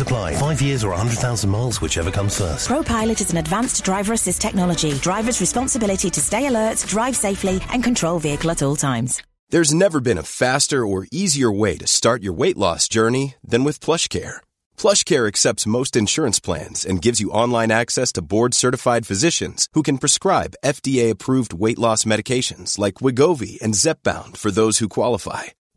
apply. Five years or 100,000 miles, whichever comes first. ProPilot is an advanced driver assist technology. Driver's responsibility to stay alert, drive safely, and control vehicle at all times. There's never been a faster or easier way to start your weight loss journey than with PlushCare. PlushCare accepts most insurance plans and gives you online access to board-certified physicians who can prescribe FDA-approved weight loss medications like Wegovy and Zepbound for those who qualify.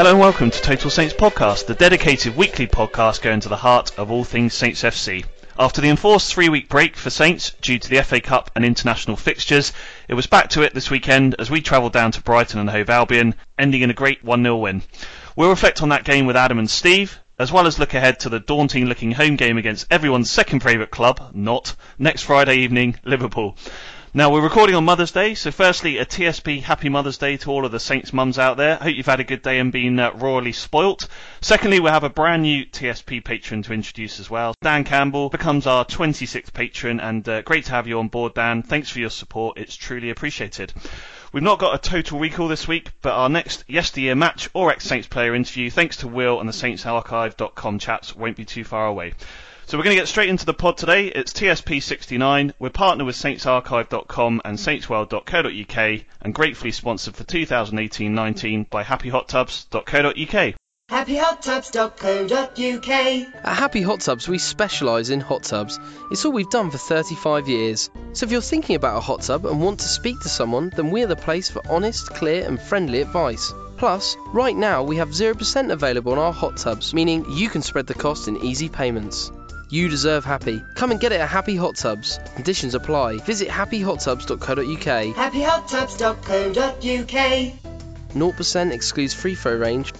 Hello and welcome to Total Saints Podcast, the dedicated weekly podcast going to the heart of all things Saints FC. After the enforced three week break for Saints due to the FA Cup and international fixtures, it was back to it this weekend as we travelled down to Brighton and Hove Albion, ending in a great 1 0 win. We'll reflect on that game with Adam and Steve, as well as look ahead to the daunting looking home game against everyone's second favourite club, not, next Friday evening, Liverpool. Now we're recording on Mother's Day, so firstly a TSP Happy Mother's Day to all of the Saints mums out there. Hope you've had a good day and been uh, royally spoilt. Secondly, we have a brand new TSP patron to introduce as well. Dan Campbell becomes our 26th patron, and uh, great to have you on board, Dan. Thanks for your support; it's truly appreciated. We've not got a total recall this week, but our next yesteryear match or ex-Saints player interview, thanks to Will and the SaintsArchive.com chats, won't be too far away. So we're going to get straight into the pod today. It's TSP69. We're partnered with saintsarchive.com and saintsworld.co.uk and gratefully sponsored for 2018-19 by happyhottubs.co.uk. happyhottubs.co.uk At Happy Hot Tubs, we specialise in hot tubs. It's all we've done for 35 years. So if you're thinking about a hot tub and want to speak to someone, then we're the place for honest, clear, and friendly advice. Plus, right now we have 0% available on our hot tubs, meaning you can spread the cost in easy payments. You deserve happy. Come and get it at Happy Hot Tubs. Conditions apply. Visit happyhottubs.co.uk. happyhottubs.co.uk 0% excludes free throw range.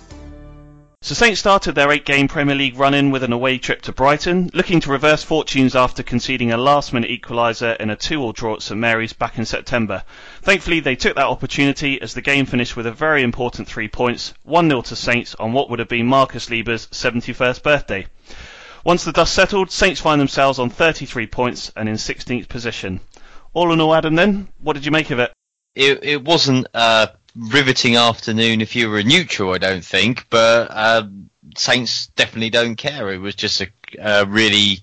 So Saints started their eight-game Premier League run-in with an away trip to Brighton, looking to reverse fortunes after conceding a last-minute equaliser in a two-all draw at St Mary's back in September. Thankfully, they took that opportunity as the game finished with a very important three points, 1-0 to Saints on what would have been Markus Liebherr's 71st birthday. Once the dust settled, Saints find themselves on 33 points and in 16th position. All in all, Adam, then, what did you make of it? it, it wasn't a riveting afternoon if you were a neutral, I don't think, but um, Saints definitely don't care. It was just a, a really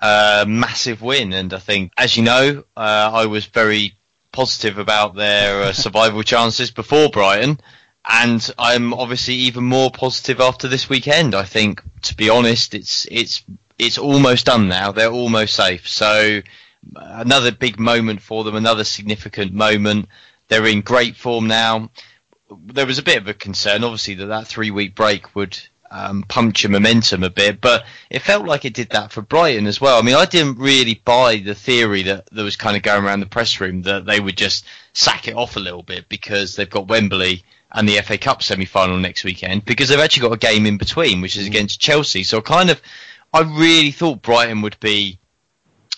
uh, massive win, and I think, as you know, uh, I was very positive about their uh, survival chances before Brighton. And I'm obviously even more positive after this weekend. I think, to be honest, it's it's it's almost done now. They're almost safe. So another big moment for them, another significant moment. They're in great form now. There was a bit of a concern, obviously, that that three week break would um, puncture momentum a bit, but it felt like it did that for Brighton as well. I mean, I didn't really buy the theory that, that was kind of going around the press room that they would just sack it off a little bit because they've got Wembley and the FA Cup semi-final next weekend because they've actually got a game in between, which is against Chelsea. So kind of, I really thought Brighton would be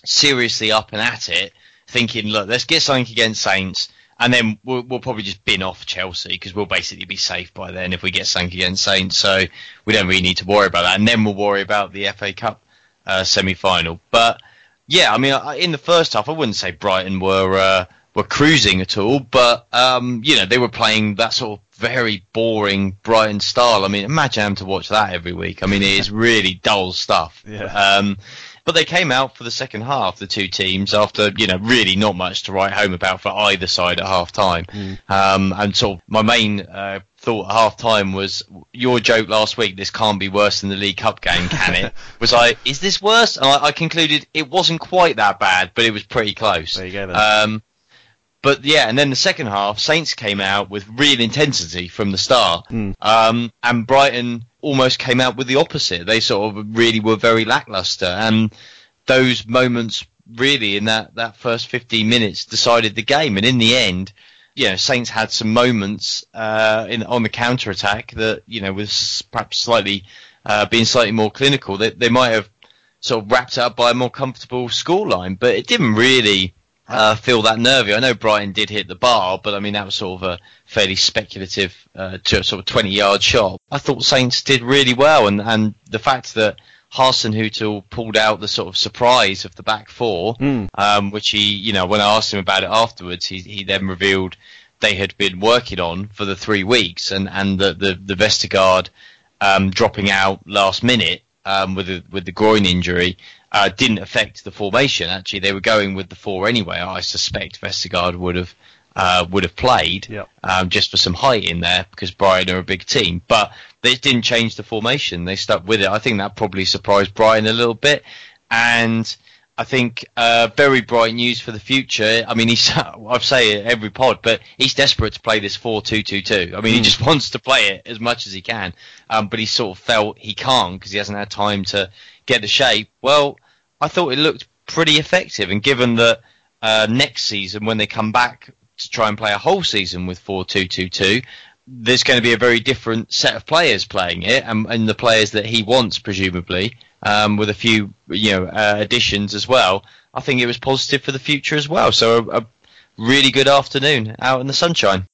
seriously up and at it, thinking, look, let's get something against Saints, and then we'll, we'll probably just bin off Chelsea because we'll basically be safe by then if we get something against Saints. So we don't really need to worry about that, and then we'll worry about the FA Cup uh, semi-final. But yeah, I mean, in the first half, I wouldn't say Brighton were uh, were cruising at all, but um, you know they were playing that sort of very boring Brighton style. I mean, imagine having to watch that every week. I mean, it is really dull stuff. Yeah. Um, but they came out for the second half, the two teams, after you know really not much to write home about for either side at half time. Um, and of my main uh, thought at half time was your joke last week. This can't be worse than the League Cup game, can it? was I? Is this worse? And I, I concluded it wasn't quite that bad, but it was pretty close. There you go then. Um, but yeah, and then the second half, Saints came out with real intensity from the start, um, and Brighton almost came out with the opposite. They sort of really were very lackluster, and those moments really in that, that first 15 minutes decided the game. And in the end, you know, Saints had some moments uh, in on the counter attack that you know was perhaps slightly uh, being slightly more clinical. They, they might have sort of wrapped up by a more comfortable scoreline, but it didn't really uh, feel that nervy. I know Brighton did hit the bar, but I mean that was sort of a fairly speculative, uh, to sort of 20 yard shot. I thought Saints did really well, and and the fact that Hasenhuttl pulled out the sort of surprise of the back four, um, which he, you know, when I asked him about it afterwards, he he then revealed they had been working on for the three weeks, and and the the, the Vestergaard um, dropping out last minute um, with the, with the groin injury uh, didn't affect the formation. Actually, they were going with the four anyway. I suspect Vestergaard would have uh, would have played Yep. um, just for some height in there because Brighton are a big team, but they didn't change the formation. They stuck with it. I think that probably surprised Brighton a little bit, and. I think uh, very bright news for the future. I mean, he's I say it every pod, but he's desperate to play this four-two-two-two. I mean, he just wants to play it as much as he can, um, but he sort of felt he can't because he hasn't had time to get the shape. Well, I thought it looked pretty effective, and given that uh, next season when they come back to try and play a whole season with four-two-two-two, there's going to be a very different set of players playing it, and, and the players that he wants, presumably, um, with a few you know uh, additions as well. I think it was positive for the future as well. So a, a really good afternoon out in the sunshine.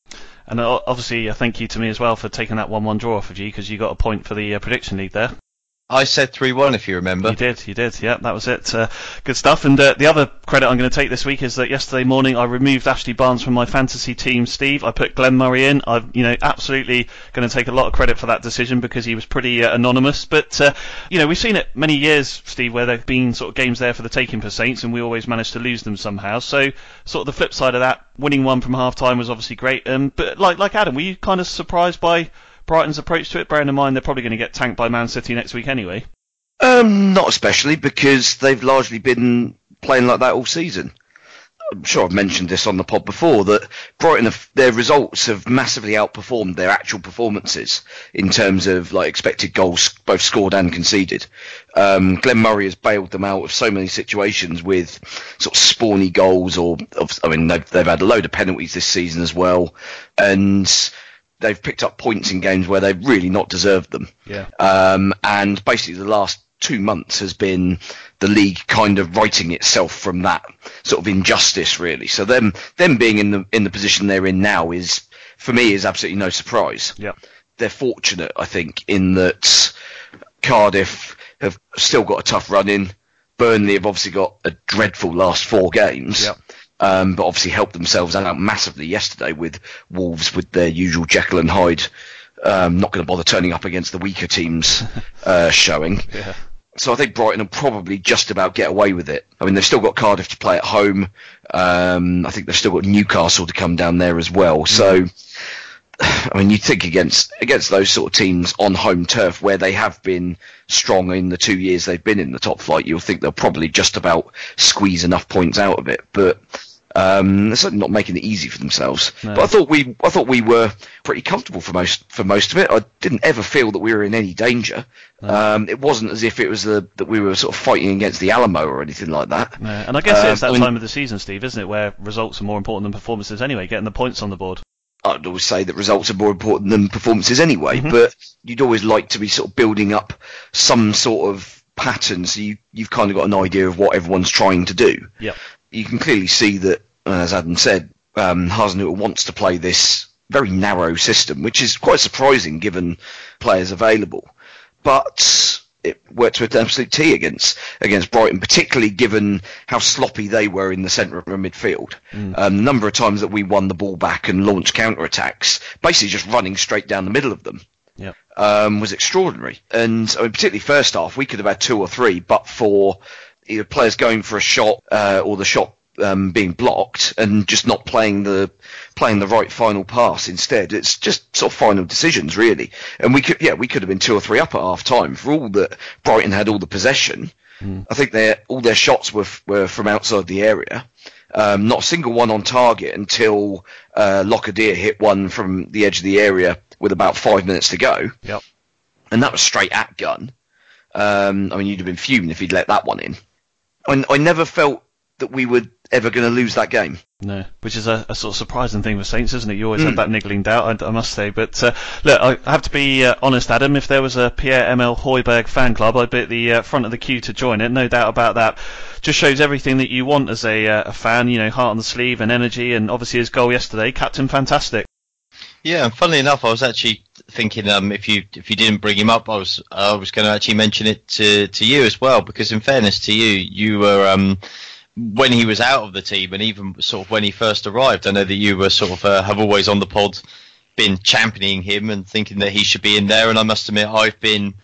And uh, obviously, uh, thank you to me as well for taking that 1 1 draw off of you because you got a point for the uh, prediction league there. I said three-one, if you remember. You did, you did. Yeah, that was it. Uh, good stuff. And uh, the other credit I'm going to take this week is that yesterday morning I removed Ashley Barnes from my fantasy team. Steve, I put Glenn Murray in. I'm, you know, absolutely going to take a lot of credit for that decision because he was pretty uh, anonymous. But uh, you know, we've seen it many years, Steve, where there've been sort of games there for the taking for Saints, and we always manage to lose them somehow. So, sort of the flip side of that, winning one from half time was obviously great. Um, but like like Adam, were you kind of surprised by Brighton's approach to it? Bearing in mind they're probably going to get tanked by Man City next week anyway. Um, not especially because they've largely been playing like that all season. I'm sure I've mentioned this on the pod before that Brighton have, their results have massively outperformed their actual performances in terms of like expected goals both scored and conceded. Um, Glenn Murray has bailed them out of so many situations with sort of spawny goals or I mean they've, they've had a load of penalties this season as well and they've picked up points in games where they've really not deserved them. Yeah. Um, and basically the last two months has been the league kind of righting itself from that sort of injustice, really. So them them being in the in the position they're in now is for me is absolutely no surprise. Yeah. They're fortunate, I think, in that Cardiff have still got a tough run in. Burnley have obviously got a dreadful last four games. Yep. Um, but obviously helped themselves out massively yesterday with Wolves with their usual Jekyll and Hyde. Um, not going to bother turning up against the weaker teams uh, showing. Yeah. So I think Brighton will probably just about get away with it. I mean, they've still got Cardiff to play at home. Um, I think they've still got Newcastle to come down there as well. So, I mean, you think against against those sort of teams on home turf where they have been strong in the two years they've been in the top flight, you'll think they'll probably just about squeeze enough points out of it. But um, they're certainly not making it easy for themselves. No. But I thought we, I thought we were pretty comfortable for most for most of it. I didn't ever feel that we were in any danger. Um, it wasn't as if it was the, that we were sort of fighting against the Alamo or anything like that. No, and I guess Um, it's that I mean- time of the season, Steve, isn't it, where results are more important than performances anyway, getting the points on the board. I'd always say that results are more important than performances anyway, but you'd always like to be sort of building up some sort of pattern so you, you've kind of got an idea of what everyone's trying to do. Yep. You can clearly see that, as Adam said, um, wants to play this very narrow system, which is quite surprising given players available. But it worked to an absolute T against against Brighton, particularly given how sloppy they were in the centre of the midfield. Um, the number of times that we won the ball back and launched counter attacks, basically just running straight down the middle of them, Yep. um, was extraordinary. And I mean, particularly first half, we could have had two or three, but for either players going for a shot uh, or the shot um, being blocked and just not playing the playing the right final pass instead. It's just sort of final decisions really. And we could yeah we could have been two or three up at half time for all that Brighton had all the possession. I think their all their shots were were from outside the area. Um, not a single one on target until uh, Locadia hit one from the edge of the area with about five minutes to go Yep. and that was straight at Gunn. Um, I mean, you'd have been fuming if he'd let that one in. I, I never felt that we were ever going to lose that game. No, which is a, a sort of surprising thing with Saints, isn't it? You always Mm. have that niggling doubt, I, I must say. But uh, look, I have to be uh, honest, Adam. If there was a Pierre-Emile Højbjerg fan club, I'd be at the uh, front of the queue to join it. No doubt about that. Just shows everything that you want as a, uh, a fan. You know, heart on the sleeve and energy, and obviously his goal yesterday, captain fantastic. Yeah, and funnily enough, I was actually thinking um, if you if you didn't bring him up, I was I was going to actually mention it to to you as well because in fairness to you, you were um, when he was out of the team and even sort of when he first arrived. I know that you were sort of uh, have always on the pod been championing him and thinking that he should be in there. And I must admit, I've been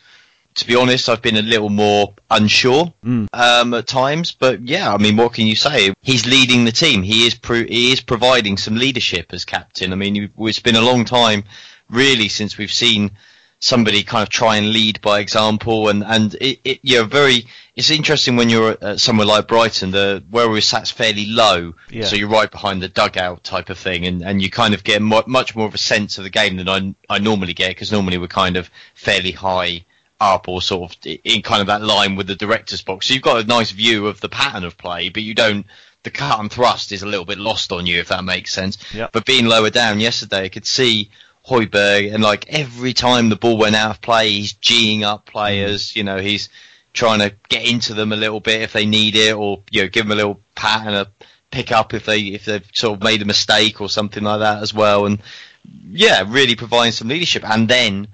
to be honest, I've been a little more unsure um, at times. But yeah, I mean, what can you say? He's leading the team. He is pro- he is providing some leadership as captain. I mean, it's been a long time, really, since we've seen somebody kind of try and lead by example. And and it, it you're very. It's interesting when you're at somewhere like Brighton, the where we sat fairly low, Yeah. so you're right behind the dugout type of thing, and, and you kind of get mu- much more of a sense of the game than I I normally get because normally we're kind of fairly high up or sort of in kind of that line with the director's box. So you've got a nice view of the pattern of play, but you don't. The cut and thrust is a little bit lost on you, if that makes sense. But being lower down yesterday, I could see Højbjerg, and like every time the ball went out of play, he's geeing up players. Mm. You know, he's trying to get into them a little bit if they need it, or you know, give them a little pat and a pick up if they if they've sort of made a mistake or something like that as well. And yeah, really providing some leadership, and then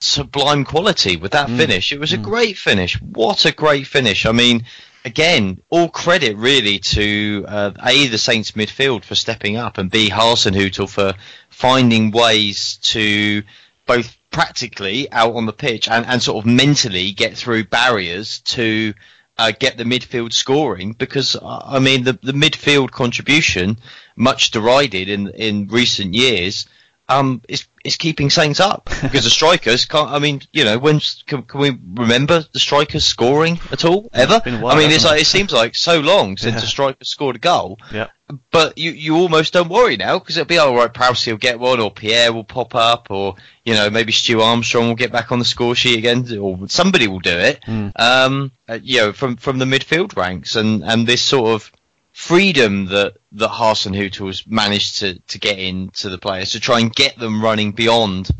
sublime quality with that mm. finish. It was a mm. great finish. What a great finish! I mean, again, all credit really to uh, a the Saints midfield for stepping up, and b Hasenhuttl for finding ways to both practically out on the pitch and, and sort of mentally get through barriers to uh, get the midfield scoring because uh, I mean the the midfield contribution much derided in in recent years um is is keeping Saints up because the strikers can't I mean you know when can, can we remember the strikers scoring at all ever while, I mean it's like it seems like so long since Yeah. a striker scored a goal Yeah. but you, you almost don't worry now because it'll be all right. Prowse will get one, or Pierre will pop up, or you know maybe Stu Armstrong will get back on the score sheet again, or somebody will do it. Um, uh, you know from from the midfield ranks, and and this sort of freedom that that Hasenhuttl has managed to to get into the players to try and get them running beyond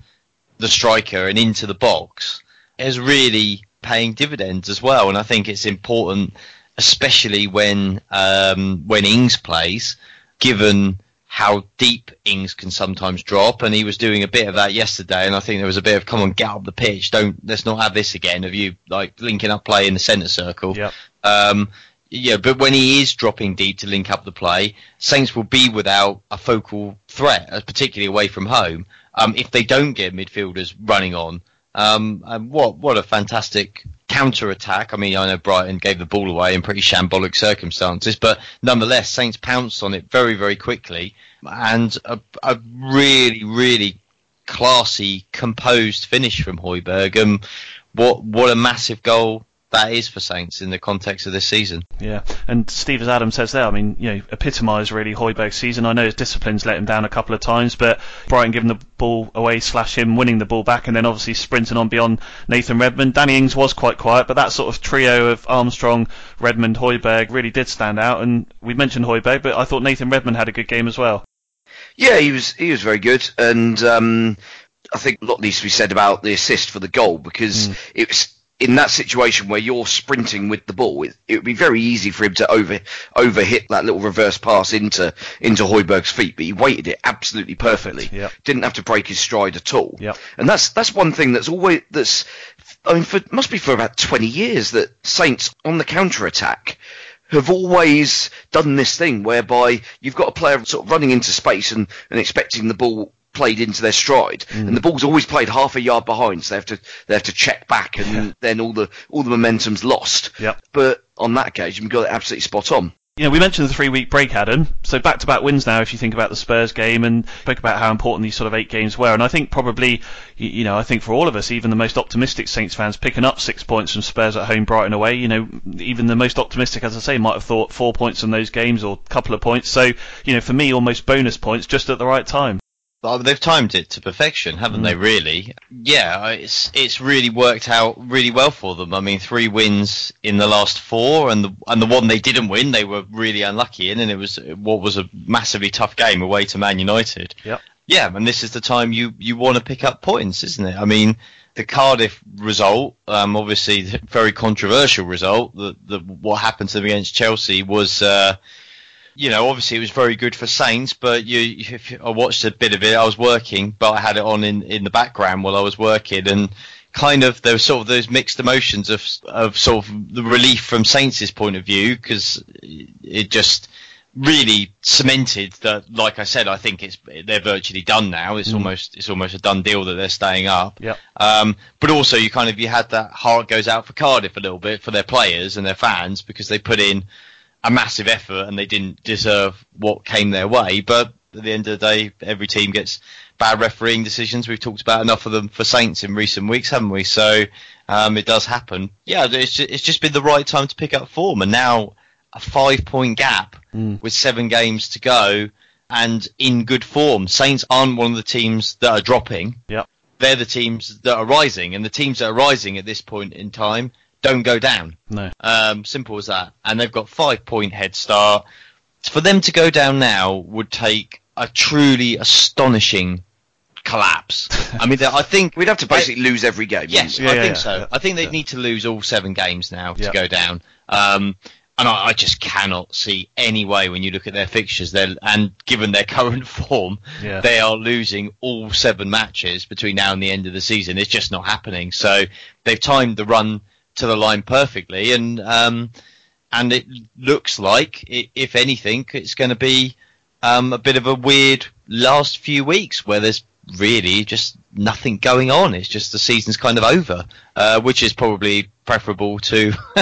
the striker and into the box is really paying dividends as well. And I think it's important, especially when um, when Ings plays, given how deep Ings can sometimes drop. And he was doing a bit of that yesterday. And I think there was a bit of come on, get up the pitch. Don't let's not have this again of you like linking up play in the centre circle. Yep. Um, yeah, but when he is dropping deep to link up the play, Saints will be without a focal threat, particularly away from home, um, if they don't get midfielders running on. Um, and what what a fantastic counter attack! I mean, I know Brighton gave the ball away in pretty shambolic circumstances, but nonetheless, Saints pounced on it very very quickly, and a, a really really classy, composed finish from Højbjerg. And what what a massive goal that is for Saints in the context of this season. Yeah, and Steve, as Adam says there, I mean, you know, epitomised really Højbjerg's season. I know his disciplines let him down a couple of times, but Brighton giving the ball away slash him winning the ball back, and then obviously sprinting on beyond Nathan Redmond. Danny Ings was quite quiet, but that sort of trio of Armstrong, Redmond, Højbjerg really did stand out. And we mentioned Højbjerg, but I thought Nathan Redmond had a good game as well. Yeah, he was he was very good, and um, I think a lot needs to be said about the assist for the goal because it was in that situation where you're sprinting with the ball. It, it would be very easy for him to over over hit that little reverse pass into into Højbjerg's feet, but he waited it absolutely perfectly. Yep. Didn't have to break his stride at all. Yep. And that's that's one thing that's always that's I mean for must be for about twenty years that Saints on the counter attack have always done this thing whereby you've got a player sort of running into space and, and expecting the ball played into their stride and mm. the ball's always played half a yard behind so they have to they have to check back and then all the all the momentum's lost Yep. but on that occasion we got it absolutely spot on You know, we mentioned the three week break, Adam. So back to back wins now, if you think about the Spurs game and spoke about how important these sort of eight games were. And I think probably, you know, I think for all of us, even the most optimistic Saints fans picking up six points from Spurs at home, Brighton away, you know, even the most optimistic, as I say, might have thought four points from those games or a couple of points. So, you know, for me, almost bonus points just at the right time. They've timed it to perfection, haven't they? Really? Yeah, it's it's really worked out really well for them. I mean, three wins in the last four, and the and the one they didn't win, they were really unlucky in, and it was what was a massively tough game away to Man United. Yep. Yeah, and this is the time you you want to pick up points, isn't it? I mean, the Cardiff result, um, obviously, the very controversial result. The, the what happened to them against Chelsea was. Uh, you know, obviously it was very good for Saints, but you, if you- I watched a bit of it. I was working, but I had it on in, in the background while I was working, and kind of there was sort of those mixed emotions of of sort of the relief from Saints' point of view because it just really cemented that. Like I said, I think it's they're virtually done now. It's almost it's almost a done deal that they're staying up. Yep. Um, but also, you kind of you had that heart goes out for Cardiff a little bit for their players and their fans because they put in a massive effort and they didn't deserve what came their way. But at the end of the day, every team gets bad refereeing decisions. We've talked about enough of them for Saints in recent weeks, haven't we? So um, it does happen. Yeah, it's just, it's just been the right time to pick up form, and now a five point gap with seven games to go and in good form. Saints aren't one of the teams that are dropping Yep. they're the teams that are rising, and the teams that are rising at this point in time don't go down. No. Um, simple as that. And they've got five point head start. For them to go down now would take a truly astonishing collapse. I mean, I think we'd have to basically lose every game Yes, wouldn't? I Yeah, think yeah, so. I think they'd need to lose all seven games now to Yeah. go down. Um, and I, I just cannot see any way when you look at their fixtures, they're, and given their current form, Yeah. they are losing all seven matches between now and the end of the season. It's just not happening. So they've timed the run to the line perfectly, and um, and it looks like, if anything, it's going to be um, a bit of a weird last few weeks where there's really just nothing going on. It's just the season's kind of over, uh, which is probably preferable to,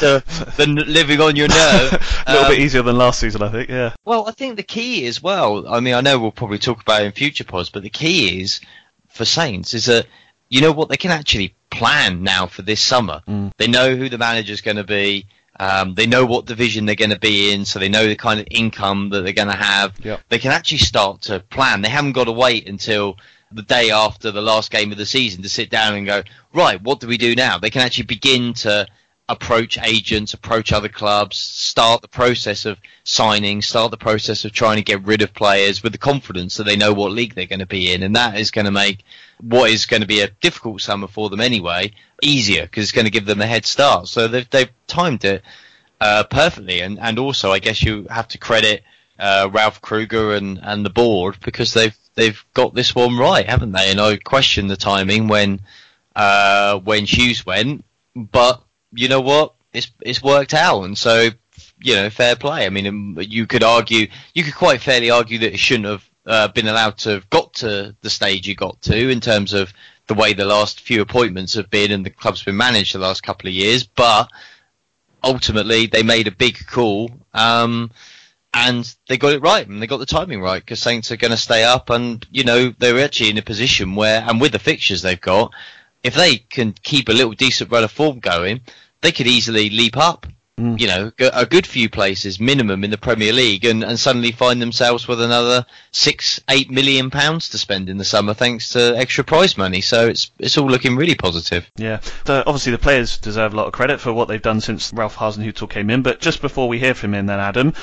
to than living on your nerve. a little Um, bit easier than last season, I think. Yeah. well, I think the key as well. I mean, I know we'll probably talk about it in future pods, but the key is for Saints is that you know what they can actually plan now for this summer. They know who the manager's going to be. Um, they know what division they're going to be in, so they know the kind of income that they're going to have. Yep. They can actually start to plan. They haven't got to wait until the day after the last game of the season to sit down and go, right, what do we do now? They can actually begin to approach agents, approach other clubs, start the process of signing, start the process of trying to get rid of players with the confidence that they know what league they're going to be in. And that is going to make what is going to be a difficult summer for them anyway easier because it's going to give them a head start. So they've, they've timed it uh, perfectly. And, and also, I guess you have to credit uh, Ralph Krueger and, and the board because they've they've got this one right, haven't they? And I question the timing when uh, when Hughes went, but you know what? It's it's worked out, and so you know, fair play. I mean, um, you could argue, you could quite fairly argue that it shouldn't have uh, been allowed to have got to the stage you got to in terms of the way the last few appointments have been and the club's been managed the last couple of years, but ultimately they made a big call. Um, and they got it right and they got the timing right because Saints are going to stay up and you know they're actually in a position where and with the fixtures they've got if they can keep a little decent run of form going they could easily leap up mm. you know a good few places minimum in the Premier League and, and suddenly find themselves with another six eight million pounds to spend in the summer thanks to extra prize money. So it's it's all looking really positive. Yeah, obviously the players deserve a lot of credit for what they've done since Ralph Hasenhuttl came in. But just before we hear from him, then Adam,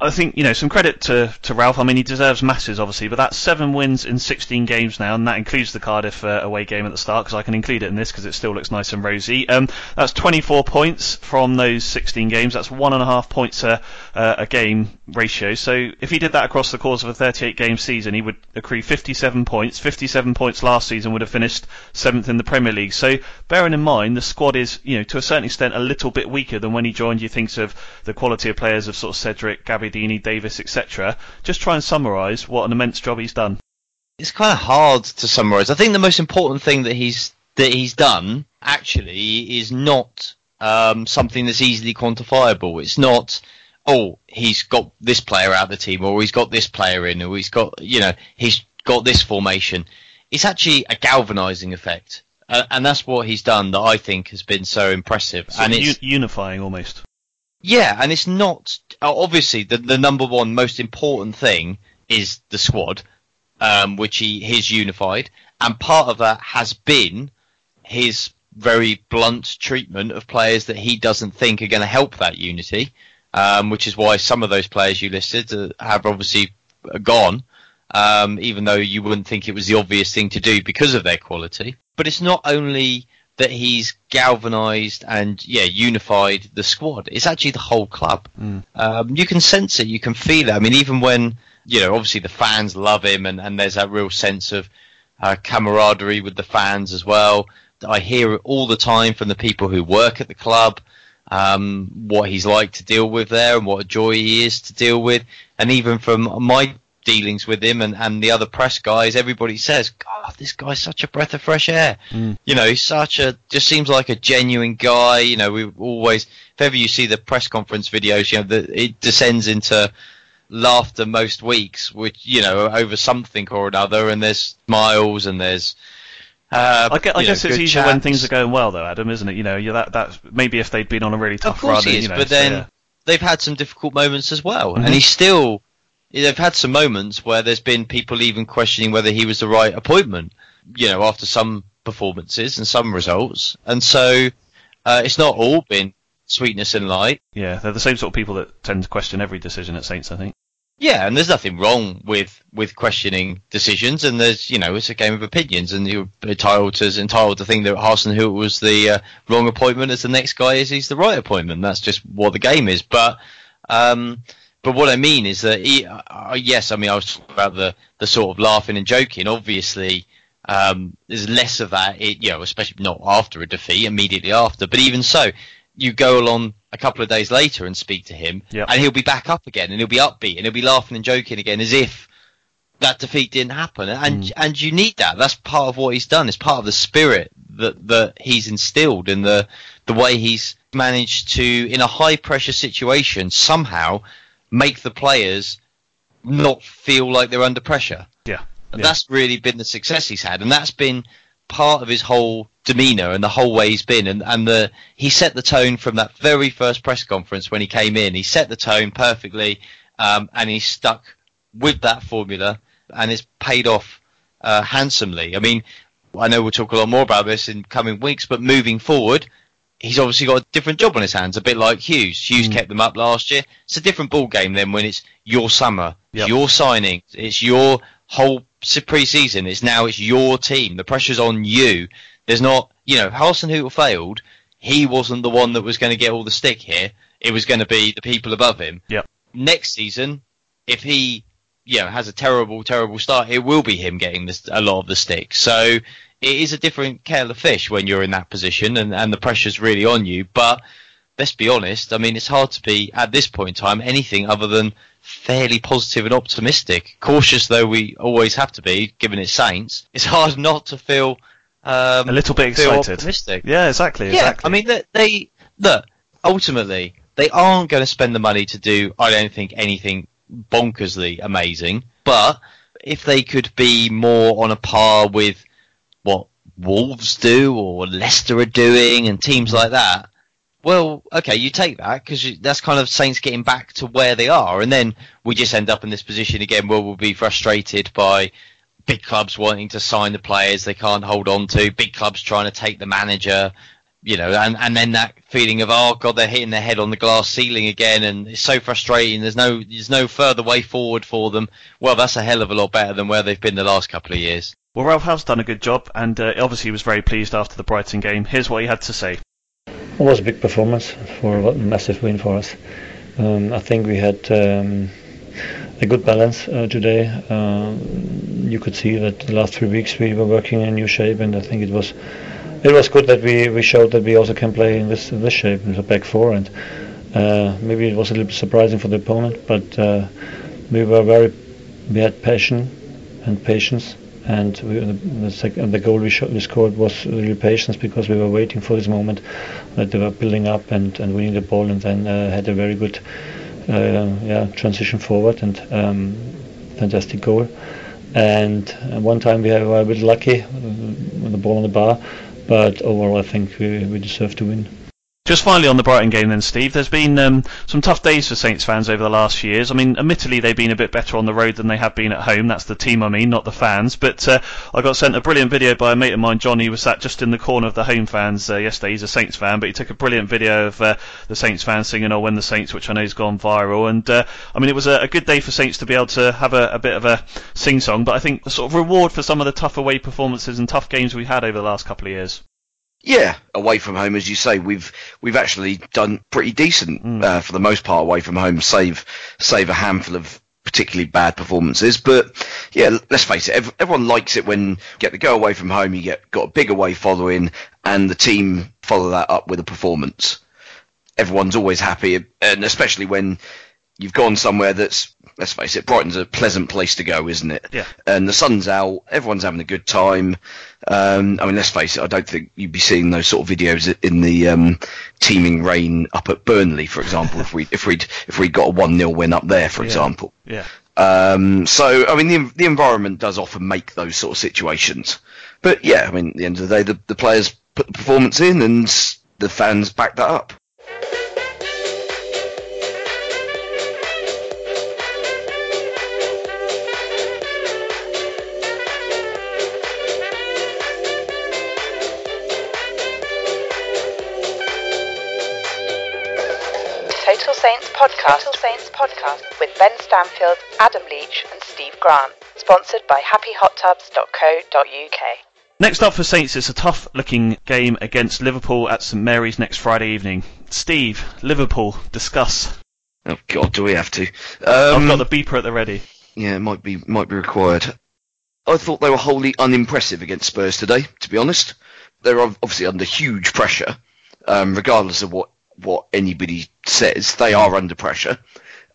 I think you know some credit to, to Ralph. I mean, he deserves masses, obviously, but that's seven wins in 16 games now, and that includes the Cardiff uh, away game at the start because I can include it in this because it still looks nice and rosy. Um, that's 24 points from those 16 games. That's one and a half points a, uh, a game ratio. So if he did that across the course of a 38 game season, he would accrue 57 points. 57 points last season would have finished seventh in the Premier League. So bearing in mind the squad is, you know, to a certain extent a little bit weaker than when he joined. You think of the quality of players of sort of Cedric, Gabby Gabbiadini, Davis, etc. Just try and summarise what an immense job he's done. It's kind of hard to summarise. I think the most important thing that he's that he's done actually is not um, something that's easily quantifiable. It's not oh he's got this player out of the team or he's got this player in or he's got you know he's got this formation. It's actually a galvanising effect. Uh, and that's what he's done that I think has been so impressive. Sort and it's unifying almost. Yeah, and it's not uh, obviously the the number one most important thing is the squad, um, which he he's unified, and part of that has been his very blunt treatment of players that he doesn't think are going to help that unity, um, which is why some of those players you listed uh, have obviously gone, um, even though you wouldn't think it was the obvious thing to do because of their quality. But it's not only that he's galvanized and yeah unified the squad. It's actually the whole club. Um, you can sense it, you can feel it. I mean, even when you know, obviously the fans love him, and, and there's that real sense of uh, camaraderie with the fans as well. I hear it all the time from the people who work at the club. Um, what he's like to deal with there, and what a joy he is to deal with, and even from my dealings with him and, and the other press guys, everybody says, God, this guy's such a breath of fresh air. You know, he's such a, just seems like a genuine guy. You know, we always, if ever you see the press conference videos, you know, the, it descends into laughter most weeks, which, you know, over something or another, and there's smiles and there's, uh, I guess, I know, guess it's easier when things are going well, though, Adam, isn't it? You know, that that maybe if they'd been on a really tough run, you know, but so, then yeah. they've had some difficult moments as well, Mhm. and he's still. They've had some moments where there's been people even questioning whether he was the right appointment. You know, after some performances and some results, and so uh, it's not all been sweetness and light. yeah, they're the same sort of people that tend to question every decision at Saints. I think. Yeah, and there's nothing wrong with with questioning decisions, and there's you know it's a game of opinions, and you're entitled to entitled to think that Hasenhuttl was the uh, wrong appointment, as the next guy is he's the right appointment. That's just what the game is. But um, but what I mean is that he, uh, yes, I mean I was talking about the the sort of laughing and joking. Obviously, um, there's less of that, it, you know, especially not after a defeat, immediately after. But even so, you go along a couple of days later and speak to him, Yep. and he'll be back up again, and he'll be upbeat, and he'll be laughing and joking again, as if that defeat didn't happen. And and you need that. That's part of what he's done. It's part of the spirit that that he's instilled in the the way he's managed to, in a high pressure situation, somehow make the players not feel like they're under pressure. Yeah. Yeah. That's really been the success he's had, and that's been part of his whole demeanour and the whole way he's been. And, and the he set the tone from that very first press conference when he came in. He set the tone perfectly, um, and he stuck with that formula, and it's paid off uh, handsomely. I mean, I know we'll talk a lot more about this in coming weeks, but moving forward, he's obviously got a different job on his hands, a bit like Hughes. Hughes hmm. kept them up last year. It's a different ball game then when it's your summer, Yep. your signing, it's your whole pre-season. It's now it's your team. The pressure's on you. There's not, you know, Hasenhuttl failed. He wasn't the one that was going to get all the stick here. It was going to be the people above him. Yep. Next season, if he, know, has a terrible, terrible start, it will be him getting this, a lot of the stick. So it is a different kettle of fish when you're in that position and, and the pressure's really on you. But let's be honest, I mean, it's hard to be, at this point in time, anything other than fairly positive and optimistic. Cautious though we always have to be, given it's Saints, it's hard not to feel um, A little bit excited. optimistic. Yeah, exactly. Yeah, exactly. I mean, they, they look ultimately they aren't going to spend the money to do. I don't think anything bonkersly amazing, but if they could be more on a par with what Wolves do or Leicester are doing and teams like that, well, okay, you take that because that's kind of Saints getting back to where they are, and then we just end up in this position again where we'll be frustrated by big clubs wanting to sign the players they can't hold on to, big clubs trying to take the manager. You know, and, and then that feeling of oh god, they're hitting their head on the glass ceiling again, and it's so frustrating. There's no there's no further way forward for them. Well, that's a hell of a lot better than where they've been the last couple of years. Well, Ralph has done a good job, and uh, obviously he was very pleased after the Brighton game. Here's what he had to say. It was a big performance for a massive win for us. Um, I think we had um, a good balance uh, today. Um, you could see that the last three weeks we were working in a new shape, and I think it was it was good that we, we showed that we also can play in this in this shape, in the back four, and uh, maybe it was a little bit surprising for the opponent, but uh, we were very we had passion and patience. And we, the, the, the goal we, we scored was really patience because we were waiting for this moment that they were building up and, and winning the ball, and then uh, had a very good uh, yeah transition forward and um, fantastic goal. And uh, one time we were a bit lucky uh, with the ball on the bar, but overall I think we, deserve to win. Just finally on the Brighton game then, Steve, there's been um, some tough days for Saints fans over the last few years. I mean, admittedly they've been a bit better on the road than they have been at home. That's the team I mean, not the fans. But uh, I got sent a brilliant video by a mate of mine, Johnny, who was sat just in the corner of the home fans uh, yesterday. He's a Saints fan, but he took a brilliant video of uh, the Saints fans singing "Oh When the Saints," which I know has gone viral. And uh, I mean, it was a, a, good day for Saints to be able to have a, a bit of a sing-song. But I think the sort of reward for some of the tough away performances and tough games we had over the last couple of years. Yeah, away from home, as you say, we've we've actually done pretty decent mm. uh, for the most part away from home, save save a handful of particularly bad performances. But yeah, let's face it, everyone likes it when you get the go away from home, you get got a big away following, and the team follow that up with a performance. Everyone's always happy, and especially when you've gone somewhere that's let's face it, Brighton's a pleasant place to go, isn't it? Yeah. And the sun's out, everyone's having a good time. Um, I mean, let's face it, I don't think you'd be seeing those sort of videos in the um, teeming rain up at Burnley, for example, if we if we'd if we got a one 0 win up there, for yeah. example. Yeah. Um, so I mean, the the environment does often make those sort of situations. But yeah, I mean, at the end of the day, the, the players put the performance in, and the fans back that up. Podcast. Total Saints podcast with Ben Stanfield, Adam Leach, and Steve Grant. Sponsored by HappyHotTubs.co.uk. Next up for Saints it's a tough looking game against Liverpool at St Mary's next Friday evening. Steve, Liverpool, discuss. Oh God, do we have to? Um, I've got the beeper at the ready. Yeah, it might be might be required. I thought they were wholly unimpressive against Spurs today. To be honest, they're obviously under huge pressure, um, regardless of what what anybody says. They are under pressure,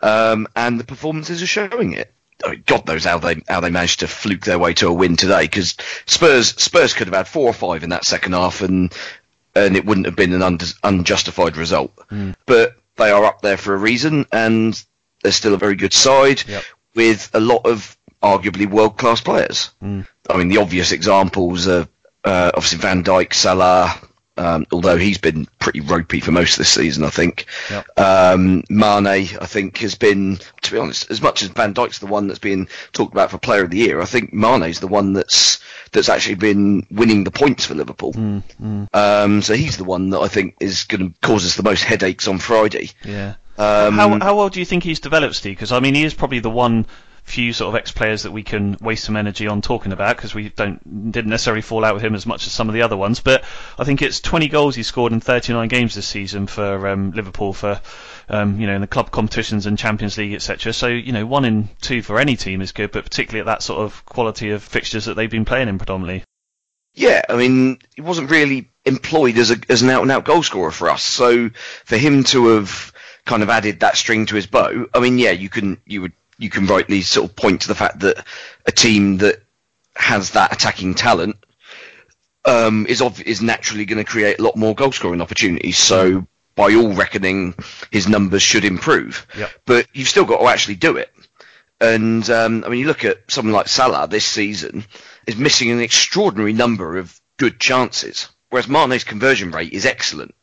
um, and the performances are showing it. I mean, God knows how they how they managed to fluke their way to a win today because Spurs Spurs could have had four or five in that second half and and it wouldn't have been an un- unjustified result. Mm. But they are up there for a reason and they're still a very good side yep. with a lot of arguably world class players. Mm. I mean, the obvious examples are uh, obviously Van Dijk, Salah, um, although he's been pretty ropey for most of this season, I think. Yep. Um, Mane, I think, has been, to be honest, as much as Van Dijk's the one that's been talked about for Player of the Year, I think Mane's the one that's that's actually been winning the points for Liverpool. Mm, mm. Um, so he's the one that I think is going to cause us the most headaches on Friday. Yeah. Um, how how well do you think he's developed, Steve? Because I mean, he is probably the one few sort of ex-players that we can waste some energy on talking about because we don't didn't necessarily fall out with him as much as some of the other ones. But I think it's 20 goals he scored in 39 games this season for um, Liverpool for um, you know in the club competitions and Champions League etc. So you know one in two for any team is good, but particularly at that sort of quality of fixtures that they've been playing in predominantly. Yeah, I mean, he wasn't really employed as a as an out and out goal scorer for us. So for him to have kind of added that string to his bow, I mean, yeah, you can you would you can rightly sort of point to the fact that a team that has that attacking talent um, is of, is naturally going to create a lot more goal scoring opportunities. So by all reckoning, his numbers should improve. Yep. But you've still got to actually do it. And um, I mean, you look at someone like Salah this season is missing an extraordinary number of good chances, whereas Mane's conversion rate is excellent,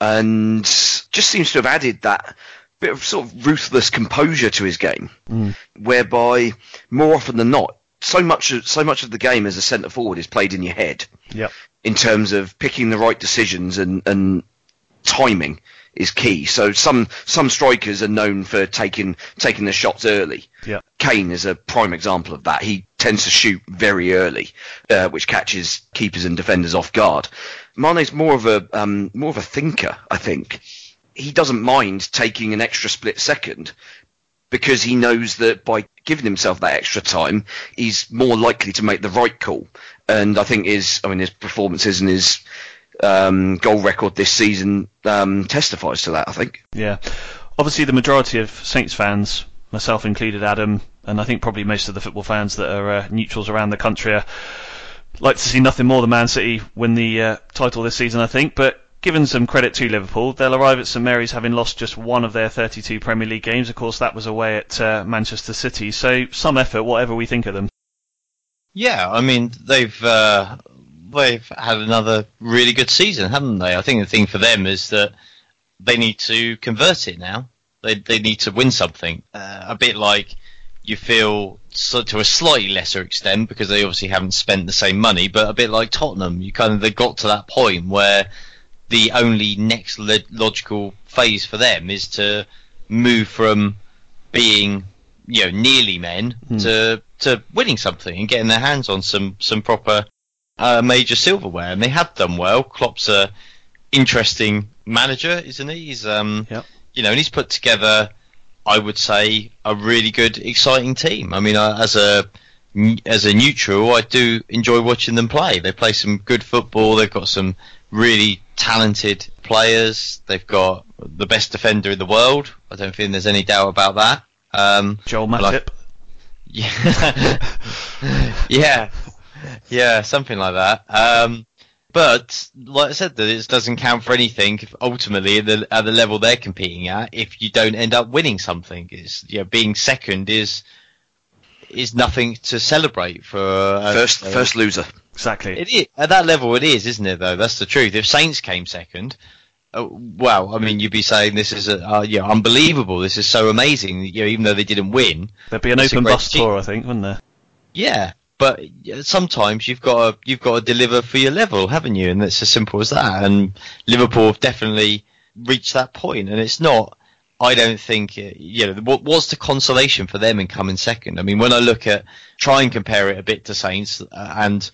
and just seems to have added that bit of sort of ruthless composure to his game, Mm. whereby more often than not so much of, so much of the game as a centre forward is played in your head Yep. in terms of picking the right decisions and, and timing is key. So some some strikers are known for taking taking the shots early. Yeah. Kane is a prime example of that. He tends to shoot very early, uh, which catches keepers and defenders off guard. Mane's more of a um, more of a thinker, I think. He doesn't mind taking an extra split second because he knows that by giving himself that extra time, he's more likely to make the right call. And I think his, I mean, his performances and his um, goal record this season um, testifies to that. I think. Yeah. Obviously, the majority of Saints fans, myself included, Adam, and I think probably most of the football fans that are uh, neutrals around the country, are, like to see nothing more than Man City win the uh, title this season. I think, but. Given some credit to Liverpool, they'll arrive at St Mary's having lost just one of their 32 Premier League games. Of course, that was away at uh, Manchester City. So, some effort, whatever we think of them. Yeah, I mean they've uh, they've had another really good season, haven't they? I think the thing for them is that they need to convert it now. They they need to win something. Uh, a bit like you feel so, to a slightly lesser extent because they obviously haven't spent the same money, but a bit like Tottenham, you kind of they got to that point where the only next lo- logical phase for them is to move from being you know nearly men to to winning something and getting their hands on some some proper uh, major silverware, and they have done well. Klopp's a interesting manager, isn't he? He's um you know, and he's put together, I would say, a really good, exciting team. I mean, as a as a neutral, I do enjoy watching them play. They play some good football. They've got some really talented players. They've got the best defender in the world. I don't think there's any doubt about that. Um, Joel but I- Matip. yeah, yeah, yeah, something like that. Um, but like I said, that it doesn't count for anything. If ultimately, at the, at the level they're competing at, if you don't end up winning something, is you know, being second is is nothing to celebrate for uh, First uh, first loser. Exactly. It is, at that level, it is, isn't it? Though that's the truth. If Saints came second, uh, well, I mean, you'd be saying this is a, uh, yeah, unbelievable. This is so amazing. You know, even though they didn't win, There'd be an open bus team. tour, I think, wouldn't there? Yeah, but sometimes you've got to you've got to deliver for your level, haven't you? And it's as simple as that. And Liverpool have definitely reached that point, and it's not. I don't think uh, you know what what's the consolation for them in coming second. I mean, when I look at try and compare it a bit to Saints uh, and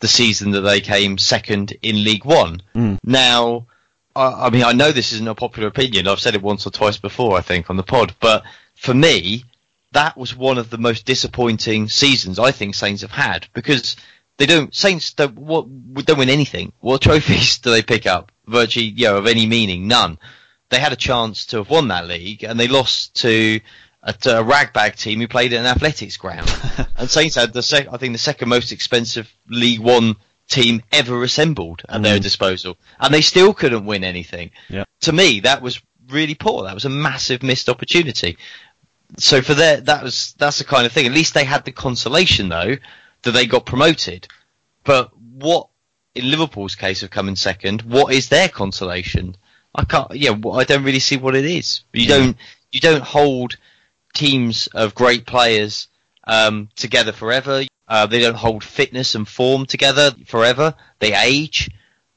the season that they came second in League One. Mm. Now, I, I mean, I know this isn't a popular opinion. I've said it once or twice before, I think, on the pod. But for me, that was one of the most disappointing seasons I think Saints have had because they don't Saints don't what don't win anything. What trophies do they pick up? Virtually, you know, of any meaning, none. They had a chance to have won that league and they lost to a, a uh, ragbag team who played at an athletics ground. and Saints had the sec- I think the second most expensive League One team ever assembled at their mm. disposal, and they still couldn't win anything. Yeah. To me, that was really poor. That was a massive missed opportunity so for their that was that's the kind of thing. At least they had the consolation though that they got promoted. But what in Liverpool's case of coming second, what is their consolation? I can't. Yeah, I don't really see what it is. You don't you don't hold teams of great players um, together forever. Uh, they don't hold fitness and form together forever. They age.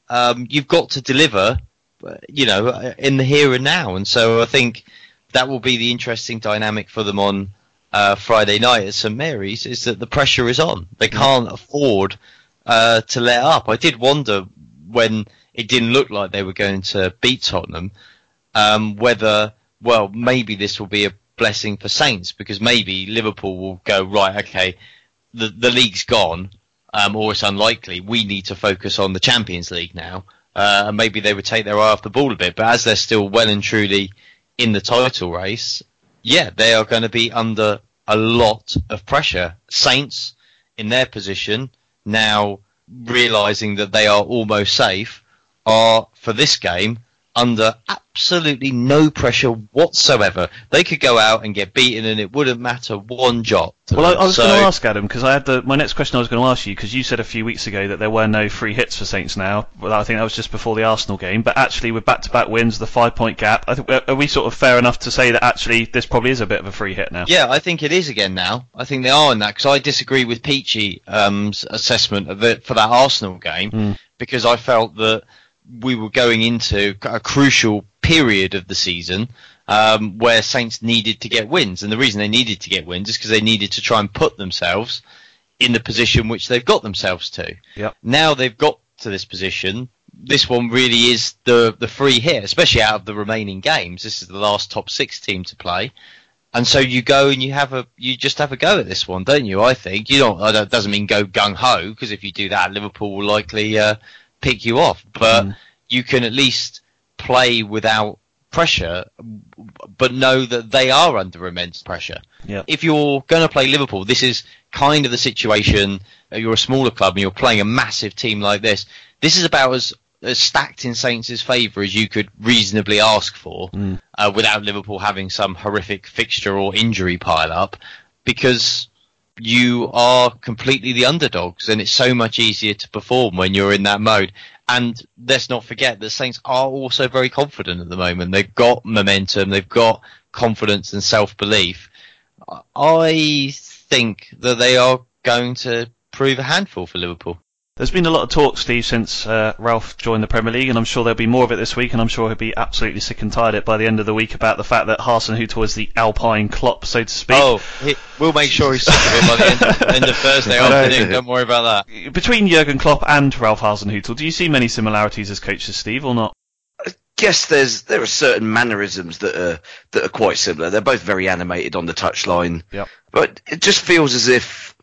Um, you've got to deliver, uh, you know, uh, in the here and now. And so I think that will be the interesting dynamic for them on uh, Friday night at St Mary's. Is that the pressure is on? They can't afford uh, to let up. I did wonder when it didn't look like they were going to beat Tottenham, um, whether well maybe this will be a blessing for Saints because maybe Liverpool will go right. Okay, the the league's gone, um, or it's unlikely. We need to focus on the Champions League now. Uh, and maybe they would take their eye off the ball a bit, but as they're still well and truly in the title race, yeah, they are going to be under a lot of pressure. Saints in their position now realizing that they are almost safe are for this game under absolutely no pressure whatsoever. They could go out and get beaten, and it wouldn't matter one jot. Well, I. I was So- going to ask Adam because I had the my next question I was going to ask you because you said a few weeks ago that there were no free hits for Saints now. Well, I think that was just before the Arsenal game, but actually with back-to-back wins, the five-point gap, I think are we sort of fair enough to say that actually this probably is a bit of a free hit now? Yeah, I think it is again now. I think they are in that because I disagree with Peachy's um, assessment of it for that Arsenal game because I felt that we were going into a crucial period of the season um, where Saints needed to get wins, and the reason they needed to get wins is because they needed to try and put themselves in the position which they've got themselves to. Yep. Now they've got to this position. This one really is the the free hit, especially out of the remaining games. This is the last top six team to play. And so you go and you have a, you just have a go at this one, don't you? I think you don't. That doesn't mean go gung ho because if you do that, Liverpool will likely uh, pick you off. But you can at least play without pressure, but know that they are under immense pressure. If you're going to play Liverpool, this is kind of the situation. You're a smaller club and you're playing a massive team like this. This is about as, as stacked in Saints' favour as you could reasonably ask for, uh, without Liverpool having some horrific fixture or injury pile up, because you are completely the underdogs, and it's so much easier to perform when you're in that mode. And let's not forget that Saints are also very confident at the moment. They've got momentum, they've got confidence and self belief. I think that they are going to prove a handful for Liverpool. There's been a lot of talk, Steve, since uh, Ralph joined the Premier League, and I'm sure there'll be more of it this week, and I'm sure he'll be absolutely sick and tired of it by the end of the week about the fact that Hasenhüttl was the Alpine Klopp, so to speak. Oh, he, we'll make sure he's sick of it by the end of, end of Thursday I know. afternoon. Don't worry about that. Between Jurgen Klopp and Ralph Hasenhüttl, do you see many similarities as coaches, Steve, or not? I guess there's there are certain mannerisms that are that are quite similar. They're both very animated on the touchline, Yep. but it just feels as if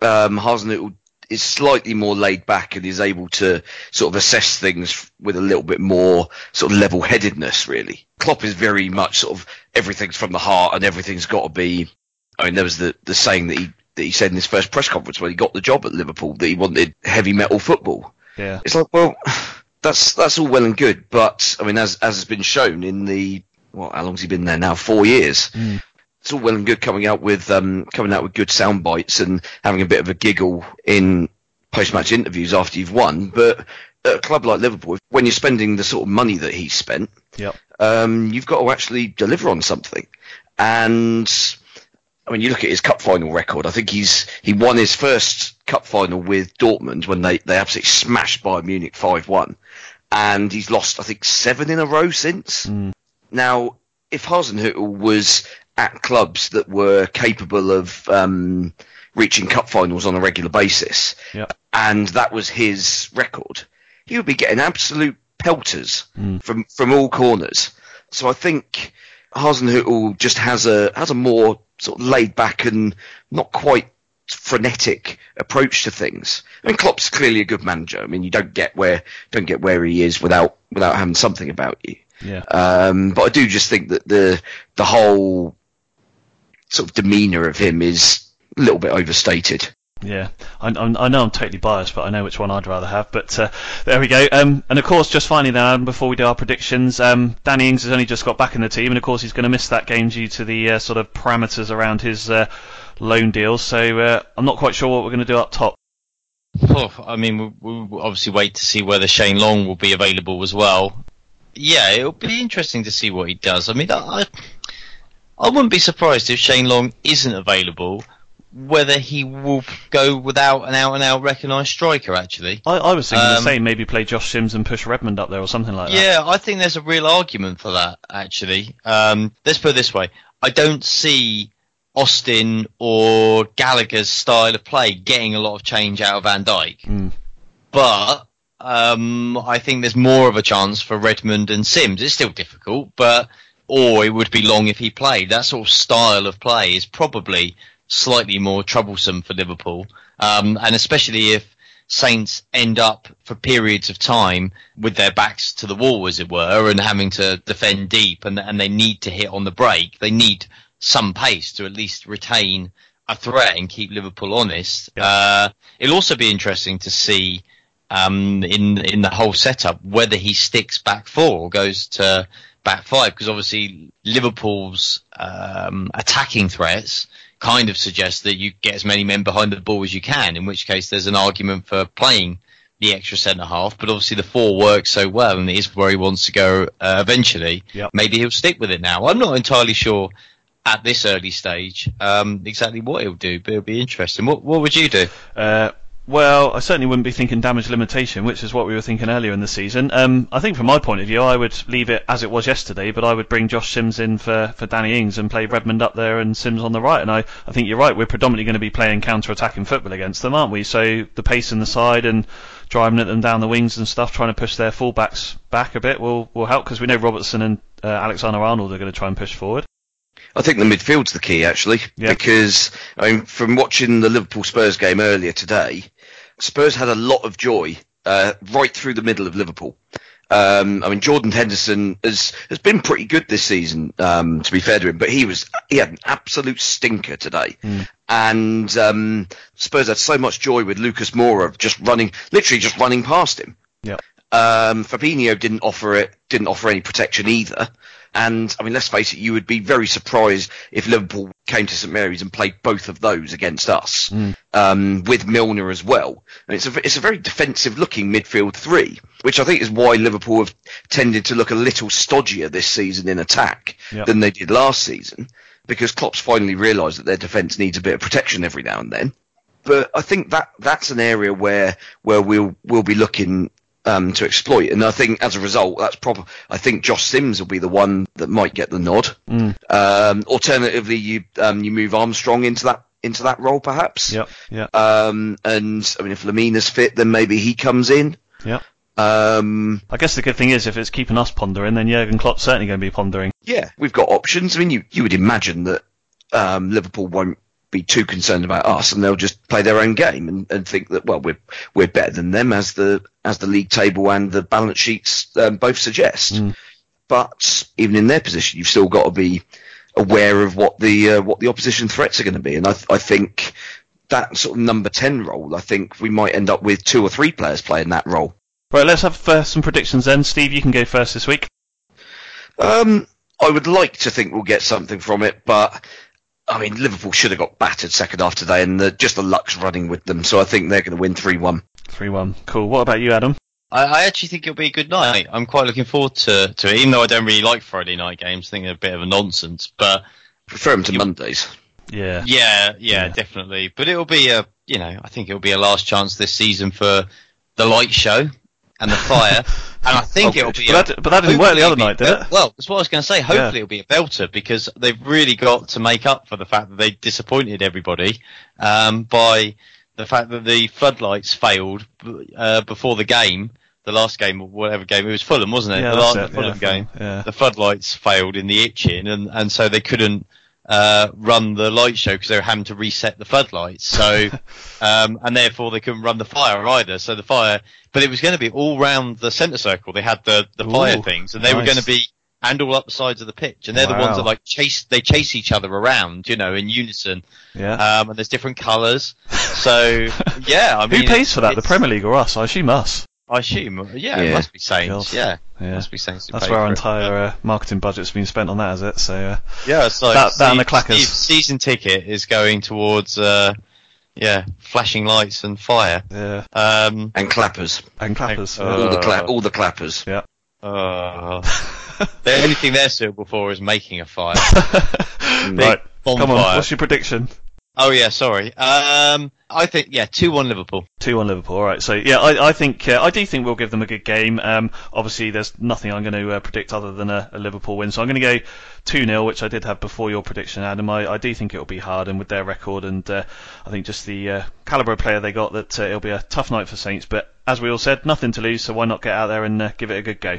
um, Hasenhüttl is slightly more laid back and is able to sort of assess things with a little bit more sort of level-headedness. Really, Klopp is very much sort of everything's from the heart and everything's got to be. I mean, there was the the saying that he that he said in his first press conference when he got the job at Liverpool that he wanted heavy metal football. Yeah. It's like, well, that's that's all well and good, but I mean, as as has been shown in the well, how long's he been there now? Four years. Mm. It's all well and good coming out with um, coming out with good sound bites and having a bit of a giggle in post match interviews after you've won, but at a club like Liverpool, when you're spending the sort of money that he spent, Yep. um, you've got to actually deliver on something. And I mean, you look at his cup final record. I think he's he won his first cup final with Dortmund when they they absolutely smashed Bayern Munich five one, and he's lost I think seven in a row since. Now, if Hasenhüttl was at clubs that were capable of um, reaching cup finals on a regular basis, Yep. and that was his record, he would be getting absolute pelters from from all corners. So I think Hasenhüttl just has a has a more sort of laid back and not quite frenetic approach to things. I mean, Klopp's clearly a good manager. I mean, you don't get where don't get where he is without without having something about you. Yeah. Um, but I do just think that the the whole sort of demeanour of him is a little bit overstated. Yeah, I, I'm- know I'm totally biased, but I know which one I'd rather have. But uh, there we go. Um, and of course, just finally then, Adam, before we do our predictions, um, Danny Ings has only just got back in the team, and of course he's going to miss that game due to the uh, sort of parameters around his uh, loan deal. So uh, I'm not quite sure what we're going to do up top. Oh, I mean, we'll, we'll obviously wait to see whether Shane Long will be available as well. Yeah, it'll be interesting to see what he does. I mean, I, I wouldn't be surprised if Shane Long isn't available. Whether he will go without an out-and-out recognised striker, actually. I, I was thinking the Um, same, maybe play Josh Sims and push Redmond up there or something like that. Yeah, I think there's a real argument for that, actually. Um, let's put it this way. I don't see Austin or Gallagher's style of play getting a lot of change out of Van Dijk. But um, I think there's more of a chance for Redmond and Sims. It's still difficult, but or it would be long if he played. That sort of style of play is probably slightly more troublesome for Liverpool, um, and especially if Saints end up for periods of time with their backs to the wall, as it were, and having to defend deep, and and they need to hit on the break. They need some pace to at least retain a threat and keep Liverpool honest. Uh, it'll also be interesting to see um, in in the whole setup. Whether he sticks back four or goes to back five, because obviously Liverpool's um, attacking threats kind of suggest that you get as many men behind the ball as you can. In which case, there's an argument for playing the extra centre half. But obviously, the four works so well, and it is where he wants to go uh, eventually. Yep. Maybe he'll stick with it now. I'm not entirely sure at this early stage um, exactly what he'll do, but it'll be interesting. What what would you do? Uh, well, I certainly wouldn't be thinking damage limitation, which is what we were thinking earlier in the season. Um, I think from my point of view, I would leave it as it was yesterday, but I would bring Josh Sims in for, for Danny Ings and play Redmond up there and Sims on the right. And I, I think you're right, we're predominantly going to be playing counter-attacking football against them, aren't we? So the pace in the side and driving at them down the wings and stuff, trying to push their fullbacks back a bit will, will help because we know Robertson and uh, Alexander Arnold are going to try and push forward. I think the midfield's the key actually, because I mean, from watching the Liverpool Spurs game earlier today, Spurs had a lot of joy uh, right through the middle of Liverpool. Um, I mean, Jordan Henderson has has been pretty good this season, um, to be fair to him, but he was he had an absolute stinker today, and um, Spurs had so much joy with Lucas Moura just running, literally just running past him. Yeah. Um, Fabinho didn't offer it, didn't offer any protection either. And I mean, let's face it, you would be very surprised if Liverpool came to St Mary's and played both of those against us, um, with Milner as well. And it's a it's a very defensive looking midfield three, which I think is why Liverpool have tended to look a little stodgier this season in attack Yep. than they did last season, because Klopp's finally realised that their defence needs a bit of protection every now and then. But I think that that's an area where where we'll we'll be looking um, to exploit. And I think as a result, that's proper. I think Josh Sims will be the one that might get the nod. Mm. Um, alternatively, you um, you move Armstrong into that into that role, perhaps. Yeah, Yeah. Um, and I mean, if Lemina's fit, then maybe he comes in. Yeah. Um, I guess the good thing is if it's keeping us pondering, then Jurgen Klopp's certainly going to be pondering. yeah, we've got options. I mean, you you would imagine that um, Liverpool won't be too concerned about us, and they'll just play their own game and, and think that well, we're we're better than them as the as the league table and the balance sheets um, both suggest. But even in their position, you've still got to be aware of what the uh, what the opposition threats are going to be, and I I think that sort of number ten role, I think we might end up with two or three players playing that role. Right, let's have uh, some predictions then. Steve, you can go first this week. Um, I would like to think we'll get something from it, but I mean, Liverpool should have got battered second half today, and the, just the luck's running with them. So I think they're going to win three one. 3 1. Cool. What about you, Adam? I, I actually think it'll be a good night. I'm quite looking forward to, to it, even though I don't really like Friday night games. I think they're a bit of a nonsense, but Prefer them to Mondays. Yeah. yeah, yeah, definitely. But it'll be a, you know, I think it'll be a last chance this season for the light show and the fire, and I think Oh, it'll be. But a- that- but that didn't work the other night, did it? Well, that's what I was going to say. Hopefully Yeah. it'll be a belter because they've really got to make up for the fact that they disappointed everybody um, by the fact that the floodlights failed uh, before the game. The last game, or whatever game, it was Fulham, wasn't it? Yeah, the last it. Fulham Yeah, game. Yeah. The floodlights failed in the itching, and, and so they couldn't uh, run the light show because they were having to reset the floodlights. So, um, and therefore they couldn't run the fire either. So the fire, but it was going to be all round the centre circle. They had the the fire things, and they were going to be and all up the sides of the pitch. And they're the ones that like chase they chase each other around, you know, in unison. Yeah. Um, and there's different colours. So yeah, I mean, Who pays for that? The Premier League or us? I assume us. I assume, yeah, it Yeah. must be Saints. God. Yeah, Yeah. must be Saints. who That's pay where our for it. entire uh, marketing budget's been spent on that, is it? So, uh, Yeah, it's like That- that and the Steve- clackers. Steve's season ticket is going towards, uh, yeah, flashing lights and fire. yeah. Um, And clappers. And clappers. Uh, all the cla- all the clappers. yeah. uh, the only thing they're suitable for is making a fire. Right. Come on. bonfire. What's your prediction? Oh yeah, sorry. Um, I think yeah, two one Liverpool. Two one Liverpool. All right. So yeah, I, I think uh, I do think we'll give them a good game. Um, obviously, there's nothing I'm going to uh, predict other than a, a Liverpool win. So I'm going to go two 0 which I did have before your prediction, Adam. I, I do think it'll be hard, and with their record, and uh, I think just the uh, calibre of player they got, that uh, it'll be a tough night for Saints. But as we all said, nothing to lose, so why not get out there and uh, give it a good go?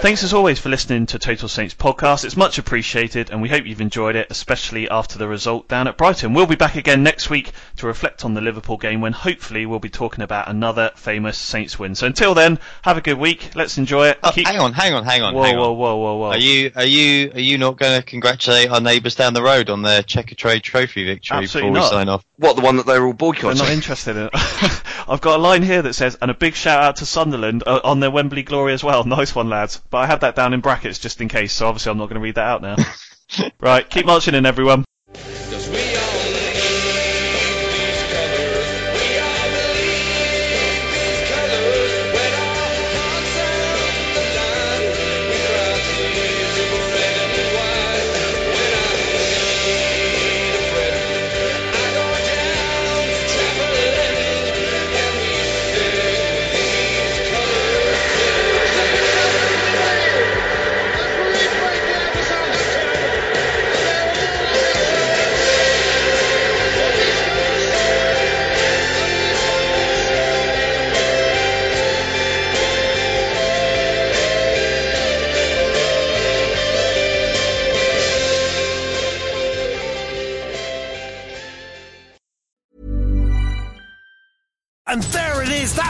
Thanks as always for listening to Total Saints podcast. It's much appreciated and we hope you've enjoyed it, especially after the result down at Brighton. We'll be back again next week to reflect on the Liverpool game when hopefully we'll be talking about another famous Saints win. So until then, have a good week. Let's enjoy it. Oh, hang on, hang on, hang on. Whoa, hang on. whoa, whoa, whoa, whoa. Are you are you are you not going to congratulate our neighbours down the road on their Checkatrade Trophy victory Absolutely before not. we sign off? What the one that they were all They're boycotting? not interested in it. I've got a line here that says, and a big shout out to Sunderland uh, on their Wembley glory as well. Nice one, lads. But I had that down in brackets just in case, so obviously I'm not going to read that out now. right, keep marching in, everyone.